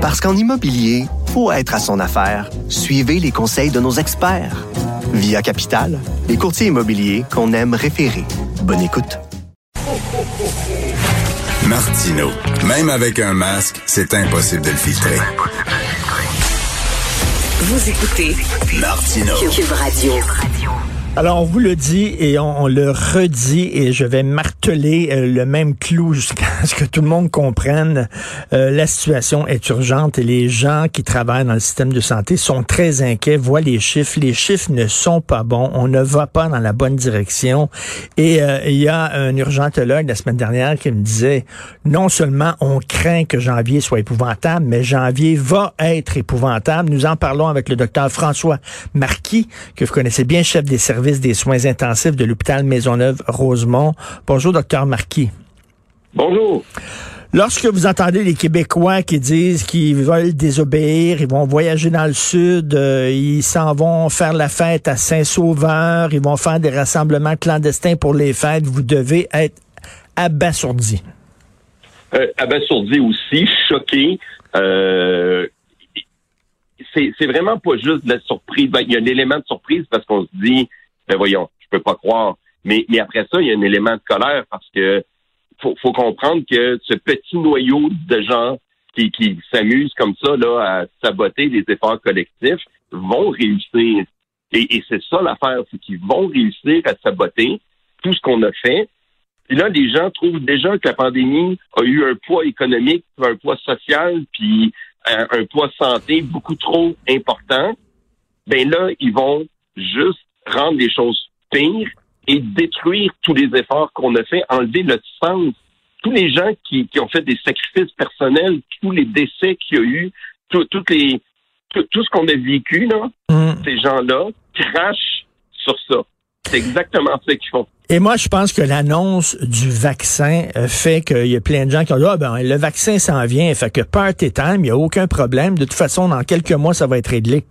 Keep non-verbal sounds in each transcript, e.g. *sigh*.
Parce qu'en immobilier, faut être à son affaire. Suivez les conseils de nos experts. Via Capital, les courtiers immobiliers qu'on aime référer. Bonne écoute. Martino, même avec un masque, c'est impossible de le filtrer. Vous écoutez Martino. Cube Radio. Alors, on vous le dit et on, le redit et je vais marteler euh, le même clou jusqu'à *laughs* ce que tout le monde comprenne. Euh, la situation est urgente et les gens qui travaillent dans le système de santé sont très inquiets, voient les chiffres. Les chiffres ne sont pas bons. On ne va pas dans la bonne direction. Et euh, il y a un urgentologue la semaine dernière qui me disait, non seulement on craint que janvier soit épouvantable, mais janvier va être épouvantable. Nous en parlons avec le docteur François Marquis, que vous connaissez bien, chef des services des soins intensifs de l'hôpital Maisonneuve-Rosemont. Bonjour, docteur Marquis. Bonjour. Lorsque vous entendez les Québécois qui disent qu'ils veulent désobéir, ils vont voyager dans le sud, euh, ils s'en vont faire la fête à Saint-Sauveur, ils vont faire des rassemblements clandestins pour les fêtes, vous devez être abasourdi. Euh, abasourdi aussi, choqué. Euh, c'est vraiment pas juste de la surprise. Ben, il y a un élément de surprise parce qu'on se dit, ben voyons, je peux pas croire. Mais, mais après ça, il y a un élément de colère parce que faut, faut comprendre que ce petit noyau de gens qui, qui s'amusent comme ça là à saboter les efforts collectifs vont réussir. Et, c'est ça l'affaire, c'est qu'ils vont réussir à saboter tout ce qu'on a fait. Puis là, les gens trouvent déjà que la pandémie a eu un poids économique, un poids social, puis un, un poids santé beaucoup trop important. Ben là, ils vont juste rendre les choses pires et détruire tous les efforts qu'on a fait, enlever le sens. Tous les gens qui, qui ont fait des sacrifices personnels, tous les décès qu'il y a eu, tout, toutes les, tout, tout ce qu'on a vécu, là, Mm. ces gens-là crachent sur ça. C'est exactement ça qu'ils font. Et moi, je pense que l'annonce du vaccin euh, fait qu'il y a plein de gens qui ont dit, ah ben, le vaccin s'en vient, fait que party time, il n'y a aucun problème. De toute façon, dans quelques mois, ça va être réglé.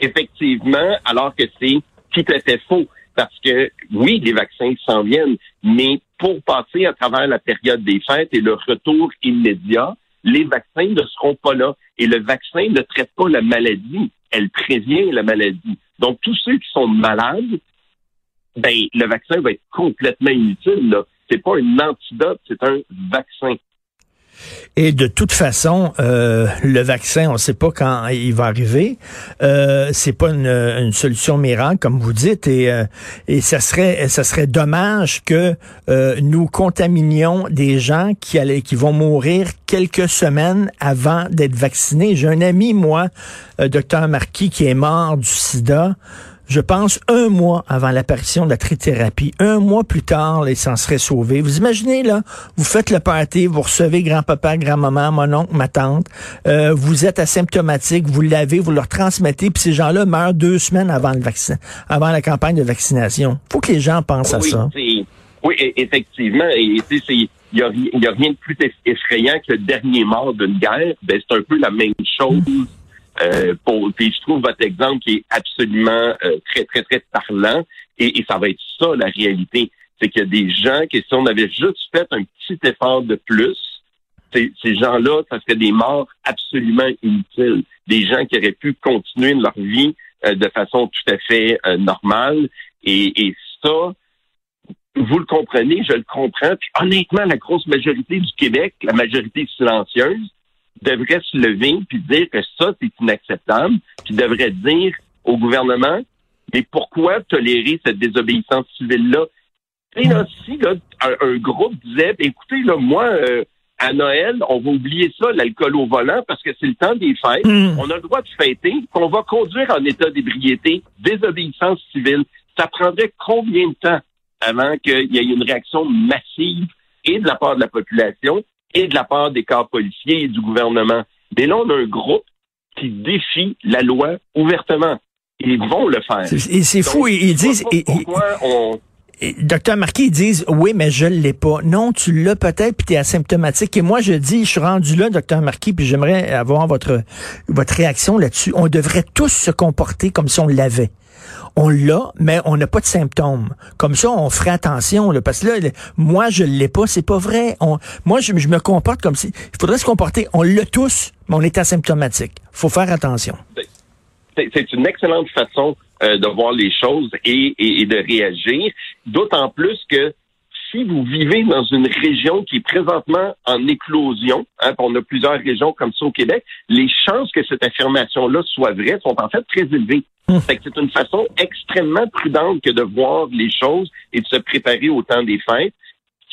Effectivement, alors que c'est tout à fait faux. Parce que oui, les vaccins s'en viennent, mais pour passer à travers la période des fêtes et le retour immédiat, les vaccins ne seront pas là. Et le vaccin ne traite pas la maladie, elle prévient la maladie. Donc, tous ceux qui sont malades, ben, le vaccin va être complètement inutile. Là. C'est pas un antidote, c'est un vaccin. Et de toute façon, euh, le vaccin, on ne sait pas quand il va arriver. Euh, c'est pas une, solution miracle, comme vous dites, et, euh, et ça serait, ça serait dommage que euh, nous contaminions des gens qui allaient, qui vont mourir quelques semaines avant d'être vaccinés. J'ai un ami, moi, euh, docteur Marquis, qui est mort du SIDA je pense, un mois avant l'apparition de la trithérapie. Un mois plus tard, il s'en serait sauvé. Vous imaginez, là, vous faites le party, vous recevez grand-papa, grand-maman, mon oncle, ma tante, euh, vous êtes asymptomatique, vous l'avez, vous leur transmettez, puis ces gens-là meurent deux semaines avant le vaccin, avant la campagne de vaccination. faut que les gens pensent oui, à ça. Oui, effectivement. Et il n'y a, y a rien de plus effrayant que le dernier mort d'une guerre. Ben, c'est un peu la même chose. Euh, pour, puis je trouve votre exemple qui est absolument euh, très, très, très parlant. Et, et, ça va être ça, la réalité. C'est qu'il y a des gens qui, si on avait juste fait un petit effort de plus, ces gens-là, ça serait des morts absolument inutiles. Des gens qui auraient pu continuer leur vie euh, de façon tout à fait euh, normale. Et, et ça, vous le comprenez, je le comprends. Puis honnêtement, la grosse majorité du Québec, la majorité silencieuse, devrait se lever puis dire que ça, c'est inacceptable, puis devrait dire au gouvernement, mais pourquoi tolérer cette désobéissance civile-là? Et là, si là, un, un groupe disait, écoutez, là, moi, euh, à Noël, on va oublier ça, l'alcool au volant, parce que c'est le temps des fêtes, Mm. on a le droit de fêter, qu'on va conduire en état d'ébriété, désobéissance civile. Ça prendrait combien de temps avant qu'il y ait une réaction massive et de la part de la population et de la part des corps policiers et du gouvernement. Mais là, on a un groupe qui défie la loi ouvertement. Ils vont le faire. Et c'est fou, ils disent... Pourquoi, on, docteur Marquis, ils disent, oui, mais je l'ai pas. Non, tu l'as peut-être, puis tu es asymptomatique. Et moi, je dis, je suis rendu là, docteur Marquis, puis j'aimerais avoir votre, votre réaction là-dessus. On devrait tous se comporter comme si on l'avait on l'a, mais on n'a pas de symptômes. Comme ça, on ferait attention, là, parce que là, moi, je l'ai pas, c'est pas vrai. Moi, je, me comporte comme si... Il faudrait se comporter, on l'a tous, mais on est asymptomatique. faut faire attention. C'est une excellente façon euh, de voir les choses et de réagir, d'autant plus que si vous vivez dans une région qui est présentement en éclosion, hein, on a plusieurs régions comme ça au Québec, les chances que cette affirmation-là soit vraie sont en fait très élevées. Hum. C'est une façon extrêmement prudente que de voir les choses et de se préparer au temps des fêtes.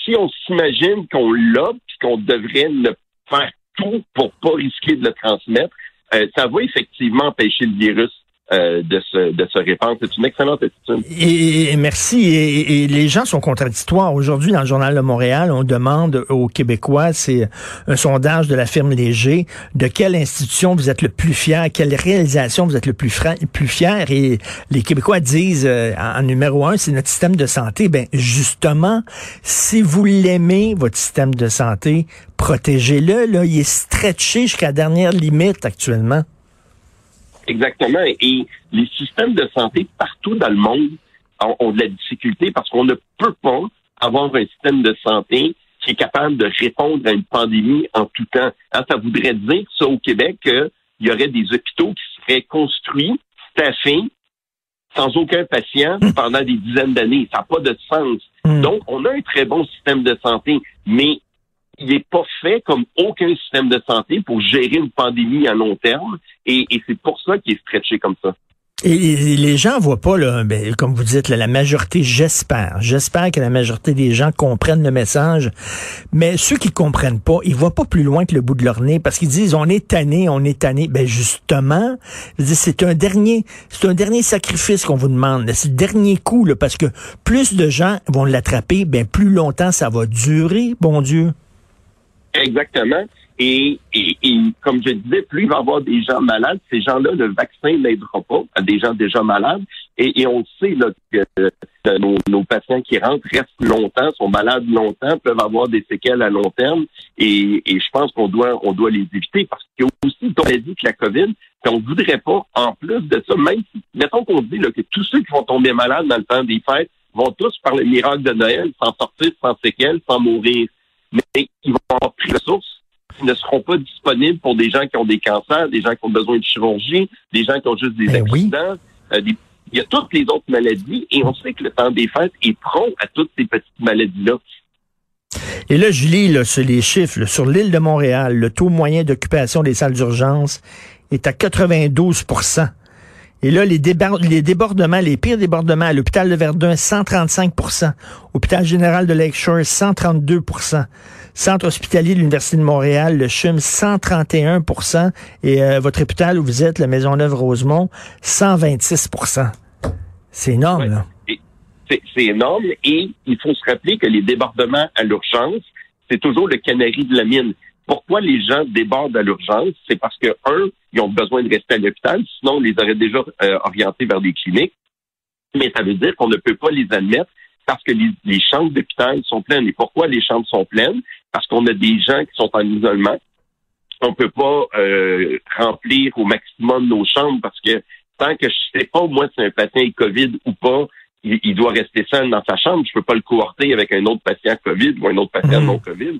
Si on s'imagine qu'on l'a, puis qu'on devrait ne faire tout pour pas risquer de le transmettre, euh, ça va effectivement empêcher le virus de, se, de se répandre. C'est une excellente attitude. Et, merci. Et, les gens sont contradictoires. Aujourd'hui, dans le Journal de Montréal, on demande aux Québécois, c'est un sondage de la firme Léger, de quelle institution vous êtes le plus fier, quelle réalisation vous êtes le plus, plus fier. Et les Québécois disent, euh, en, numéro un, c'est notre système de santé. Ben justement, si vous l'aimez, votre système de santé, protégez-le. Là, il est stretché jusqu'à la dernière limite actuellement. Exactement. Et les systèmes de santé partout dans le monde ont, de la difficulté parce qu'on ne peut pas avoir un système de santé qui est capable de répondre à une pandémie en tout temps. Hein, ça voudrait dire, ça, au Québec, qu'il y aurait des hôpitaux qui seraient construits, staffés, sans aucun patient hmm. pendant des dizaines d'années. Ça n'a pas de sens. Hmm. Donc, on a un très bon système de santé, mais il n'est pas fait comme aucun système de santé pour gérer une pandémie à long terme, et, c'est pour ça qu'il est stretché comme ça. Et les gens voient pas, là, ben, comme vous dites, la majorité, j'espère, j'espère que la majorité des gens comprennent le message, mais ceux qui comprennent pas, ils voient pas plus loin que le bout de leur nez parce qu'ils disent on est tanné, on est tanné. Ben justement, c'est un dernier, c'est un dernier sacrifice qu'on vous demande, c'est le dernier coup là, parce que plus de gens vont l'attraper, ben plus longtemps ça va durer, bon Dieu. Exactement. Et, et, comme je disais, plus il va y avoir des gens malades, ces gens-là, le vaccin n'aidera pas à des gens déjà malades. Et, et on sait là, que euh, nos, nos, patients qui rentrent restent longtemps, sont malades longtemps, peuvent avoir des séquelles à long terme. Et, et je pense qu'on doit on doit les éviter parce qu'il y a aussi, on a dit que la COVID, qu'on ne voudrait pas, en plus de ça, même si, mettons qu'on dit là, que tous ceux qui vont tomber malades dans le temps des fêtes vont tous, par le miracle de Noël, s'en sortir sans séquelles, sans mourir mais ils vont avoir pris ressources qui ne seront pas disponibles pour des gens qui ont des cancers, des gens qui ont besoin de chirurgie, des gens qui ont juste des ben accidents. Euh, il y a toutes les autres maladies et on sait que le temps des fêtes est prompt à toutes ces petites maladies-là. Et là, je lis là, sur les chiffres. sur l'île de Montréal, le taux moyen d'occupation des salles d'urgence est à 92 et là, les, débordements, les pires débordements à l'hôpital de Verdun, 135% Hôpital général de Lakeshore, 132 Centre hospitalier de l'Université de Montréal, le CHUM, 131% Et euh, votre hôpital où vous êtes, la Maisonneuve-Rosemont, 126% C'est énorme, là. C'est énorme et il faut se rappeler que les débordements à l'urgence, c'est toujours le canari de la mine. Pourquoi les gens débordent à l'urgence? C'est parce que, un, ils ont besoin de rester à l'hôpital, sinon on les aurait déjà euh, orientés vers des cliniques. Mais ça veut dire qu'on ne peut pas les admettre parce que les, chambres d'hôpital sont pleines. Et pourquoi les chambres sont pleines? Parce qu'on a des gens qui sont en isolement. On ne peut pas euh, remplir au maximum nos chambres parce que tant que je sais pas, moi, si un patient est COVID ou pas, il, doit rester seul dans sa chambre. Je peux pas le cohorter avec un autre patient COVID ou un autre patient mmh. non COVID.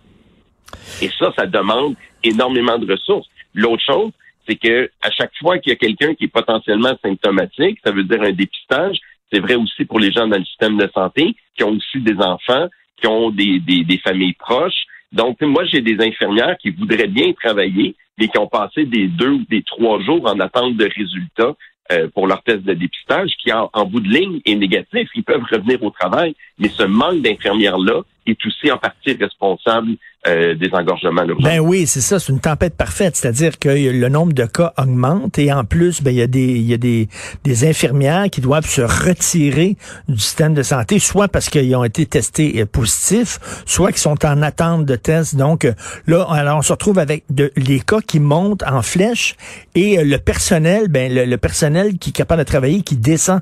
Et ça, ça demande énormément de ressources. L'autre chose, c'est que à chaque fois qu'il y a quelqu'un qui est potentiellement symptomatique, ça veut dire un dépistage, c'est vrai aussi pour les gens dans le système de santé, qui ont aussi des enfants, qui ont des, des, familles proches. Donc, moi, j'ai des infirmières qui voudraient bien travailler, mais qui ont passé des deux ou des trois jours en attente de résultats euh, pour leur test de dépistage, qui en, en bout de ligne est négatif. Ils peuvent revenir au travail, mais ce manque d'infirmières-là est aussi en partie responsable euh, des engorgements Ben oui, c'est ça, c'est une tempête parfaite, c'est-à-dire que le nombre de cas augmente et en plus, ben il y a des il y a des, des infirmières qui doivent se retirer du système de santé, soit parce qu'ils ont été testés euh, positifs, soit qu'ils sont en attente de tests. Donc euh, là, alors on se retrouve avec de, les cas qui montent en flèche et le personnel, ben le, personnel qui est capable de travailler, qui descend.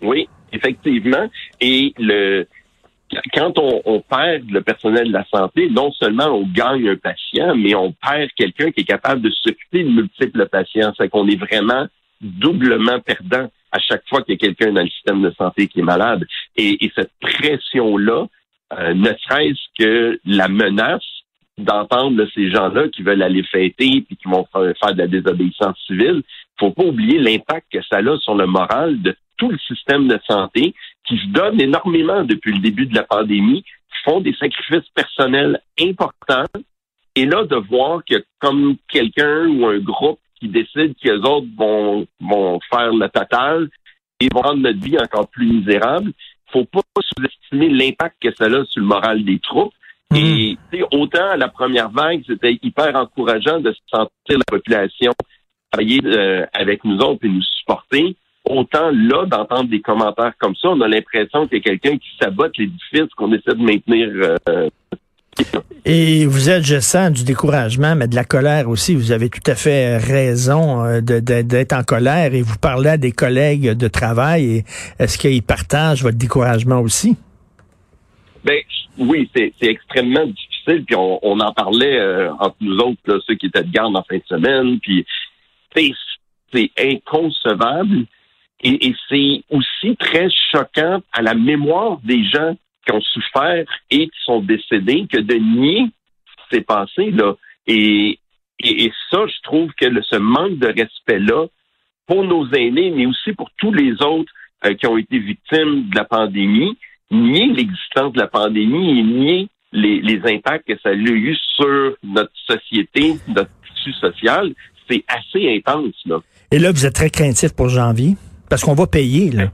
Oui, effectivement. Et le quand on, on, perd le personnel de la santé, non seulement on gagne un patient, mais on perd quelqu'un qui est capable de s'occuper de multiples patients. C'est qu'on est vraiment doublement perdant à chaque fois qu'il y a quelqu'un dans le système de santé qui est malade. Et, et cette pression-là, euh, ne serait-ce que la menace d'entendre ces gens-là qui veulent aller fêter puis qui vont faire de la désobéissance civile, faut pas oublier l'impact que ça a sur le moral de tout le système de santé qui se donne énormément depuis le début de la pandémie, qui font des sacrifices personnels importants. Et là, de voir que comme quelqu'un ou un groupe qui décide qu'eux autres vont, vont faire le total et vont rendre notre vie encore plus misérable, faut pas sous-estimer l'impact que ça a sur le moral des troupes. Mmh. Et autant à la première vague, c'était hyper encourageant de sentir la population travailler euh, avec nous autres et nous supporter. Autant là, d'entendre des commentaires comme ça, on a l'impression qu'il y a quelqu'un qui sabote l'édifice qu'on essaie de maintenir. Euh, et vous êtes, je sens, du découragement, mais de la colère aussi. Vous avez tout à fait raison euh, d'être en colère et vous parlez à des collègues de travail. Est-ce qu'ils partagent votre découragement aussi? Ben oui, c'est extrêmement difficile. Puis on, en parlait euh, entre nous autres, ceux qui étaient de garde en fin de semaine. Puis c'est inconcevable et, et c'est aussi très choquant à la mémoire des gens qui ont souffert et qui sont décédés que de nier ce qui s'est passé là. Et, et, ça, je trouve que le, ce manque de respect-là pour nos aînés, mais aussi pour tous les autres euh, qui ont été victimes de la pandémie, nier l'existence de la pandémie et nier les, les impacts que ça a eu sur notre société, notre tissu social, c'est assez intense. Là. Et là, vous êtes très craintif pour janvier, parce qu'on va payer. Là.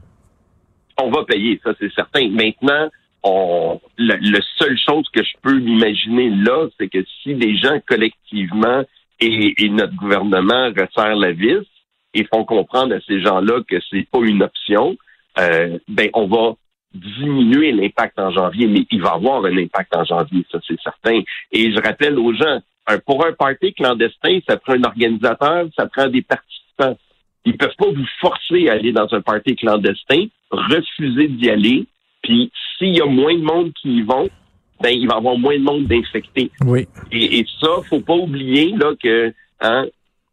On va payer, ça c'est certain. Maintenant, on, la, seule chose que je peux imaginer là, c'est que si les gens collectivement et, notre gouvernement resserrent la vis et font comprendre à ces gens-là que c'est pas une option, euh, ben on va diminuer l'impact en janvier, mais il va avoir un impact en janvier, ça c'est certain. Et je rappelle aux gens, pour un party clandestin, ça prend un organisateur, ça prend des participants. Ils peuvent pas vous forcer à aller dans un party clandestin, refuser d'y aller, puis s'il y a moins de monde qui y vont, ben il va y avoir moins de monde d'infectés. Oui. Et, et ça, faut pas oublier là que hein,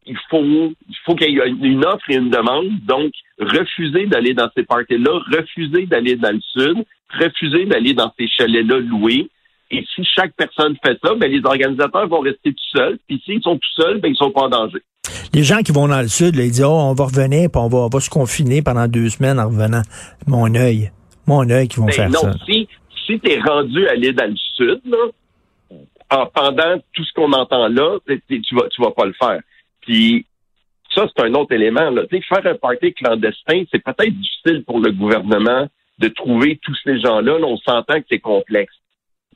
il faut il faut qu'il y ait une offre et une demande. Donc, refuser d'aller dans ces parties-là, refuser d'aller dans le sud, refuser d'aller dans ces chalets-là loués. Et si chaque personne fait ça, ben les organisateurs vont rester tout seuls. Puis s'ils sont tout seuls, ben ils sont pas en danger. Les gens qui vont dans le sud, là, ils disent oh, on va revenir, puis on va, on va se confiner pendant deux semaines en revenant. Mon œil mon œil qui vont ben faire non, ça. Si, si tu es rendu à aller dans le sud, là, en, pendant tout ce qu'on entend là, tu vas, tu vas pas le faire. Puis ça, c'est un autre élément. Là. faire un party clandestin, c'est peut-être difficile pour le gouvernement de trouver tous ces gens-là. Là, on s'entend que c'est complexe.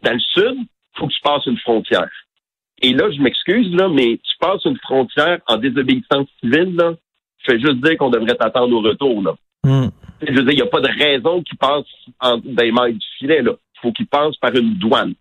Dans le sud, faut que tu passes une frontière. Et là, je m'excuse, là, mais tu passes une frontière en désobéissance civile, là, je fais juste dire qu'on devrait t'attendre au retour. Là. Hmm. Je veux dire, il n'y a pas de mains passe en, des mailles du filet. Il faut qu'il passe par une douane.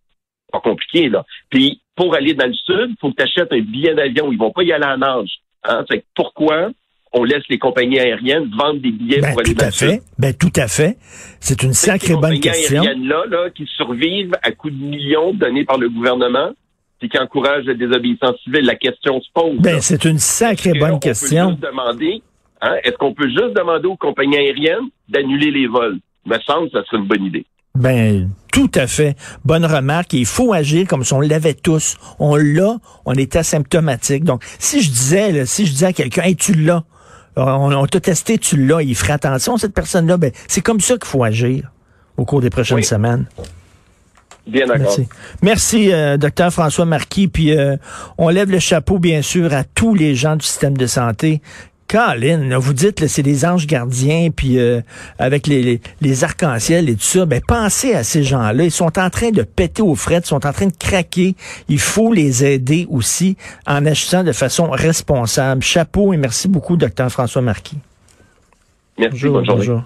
Pas compliqué, là. Puis, pour aller dans le sud, il faut que tu achètes un billet d'avion. Ils vont pas y aller en nage. Hein? C'est pourquoi on laisse les compagnies aériennes vendre des billets ben, pour aller dans le sud? Ben, tout à fait. C'est une sacrée bonne question. Ces aériennes-là, là, qui survivent à coups de millions donnés par le gouvernement, puis qui encouragent la désobéissance civile, la question se pose. Ben, c'est une sacrée bonne question. Peut demander Hein? Est-ce qu'on peut juste demander aux compagnies aériennes d'annuler les vols? Me semble que ça serait une bonne idée. Ben, tout à fait. Bonne remarque. il faut agir comme si on l'avait tous. On l'a, on est asymptomatique. Donc, si je disais, si je disais à quelqu'un, hey, tu l'as, on, t'a testé, tu l'as, il ferait attention, cette personne-là, ben, c'est comme ça qu'il faut agir au cours des prochaines semaines. Bien d'accord. Merci, Merci euh, docteur François Marquis. Puis euh, on lève le chapeau, bien sûr, à tous les gens du système de santé Colin, vous dites c'est des anges gardiens, puis euh, avec les, les, arcs-en-ciel et tout ça, ben pensez à ces gens-là. Ils sont en train de péter aux frettes, ils sont en train de craquer. Il faut les aider aussi en agissant de façon responsable. Chapeau et merci beaucoup, docteur François Marquis. Merci, bonjour, bonjour.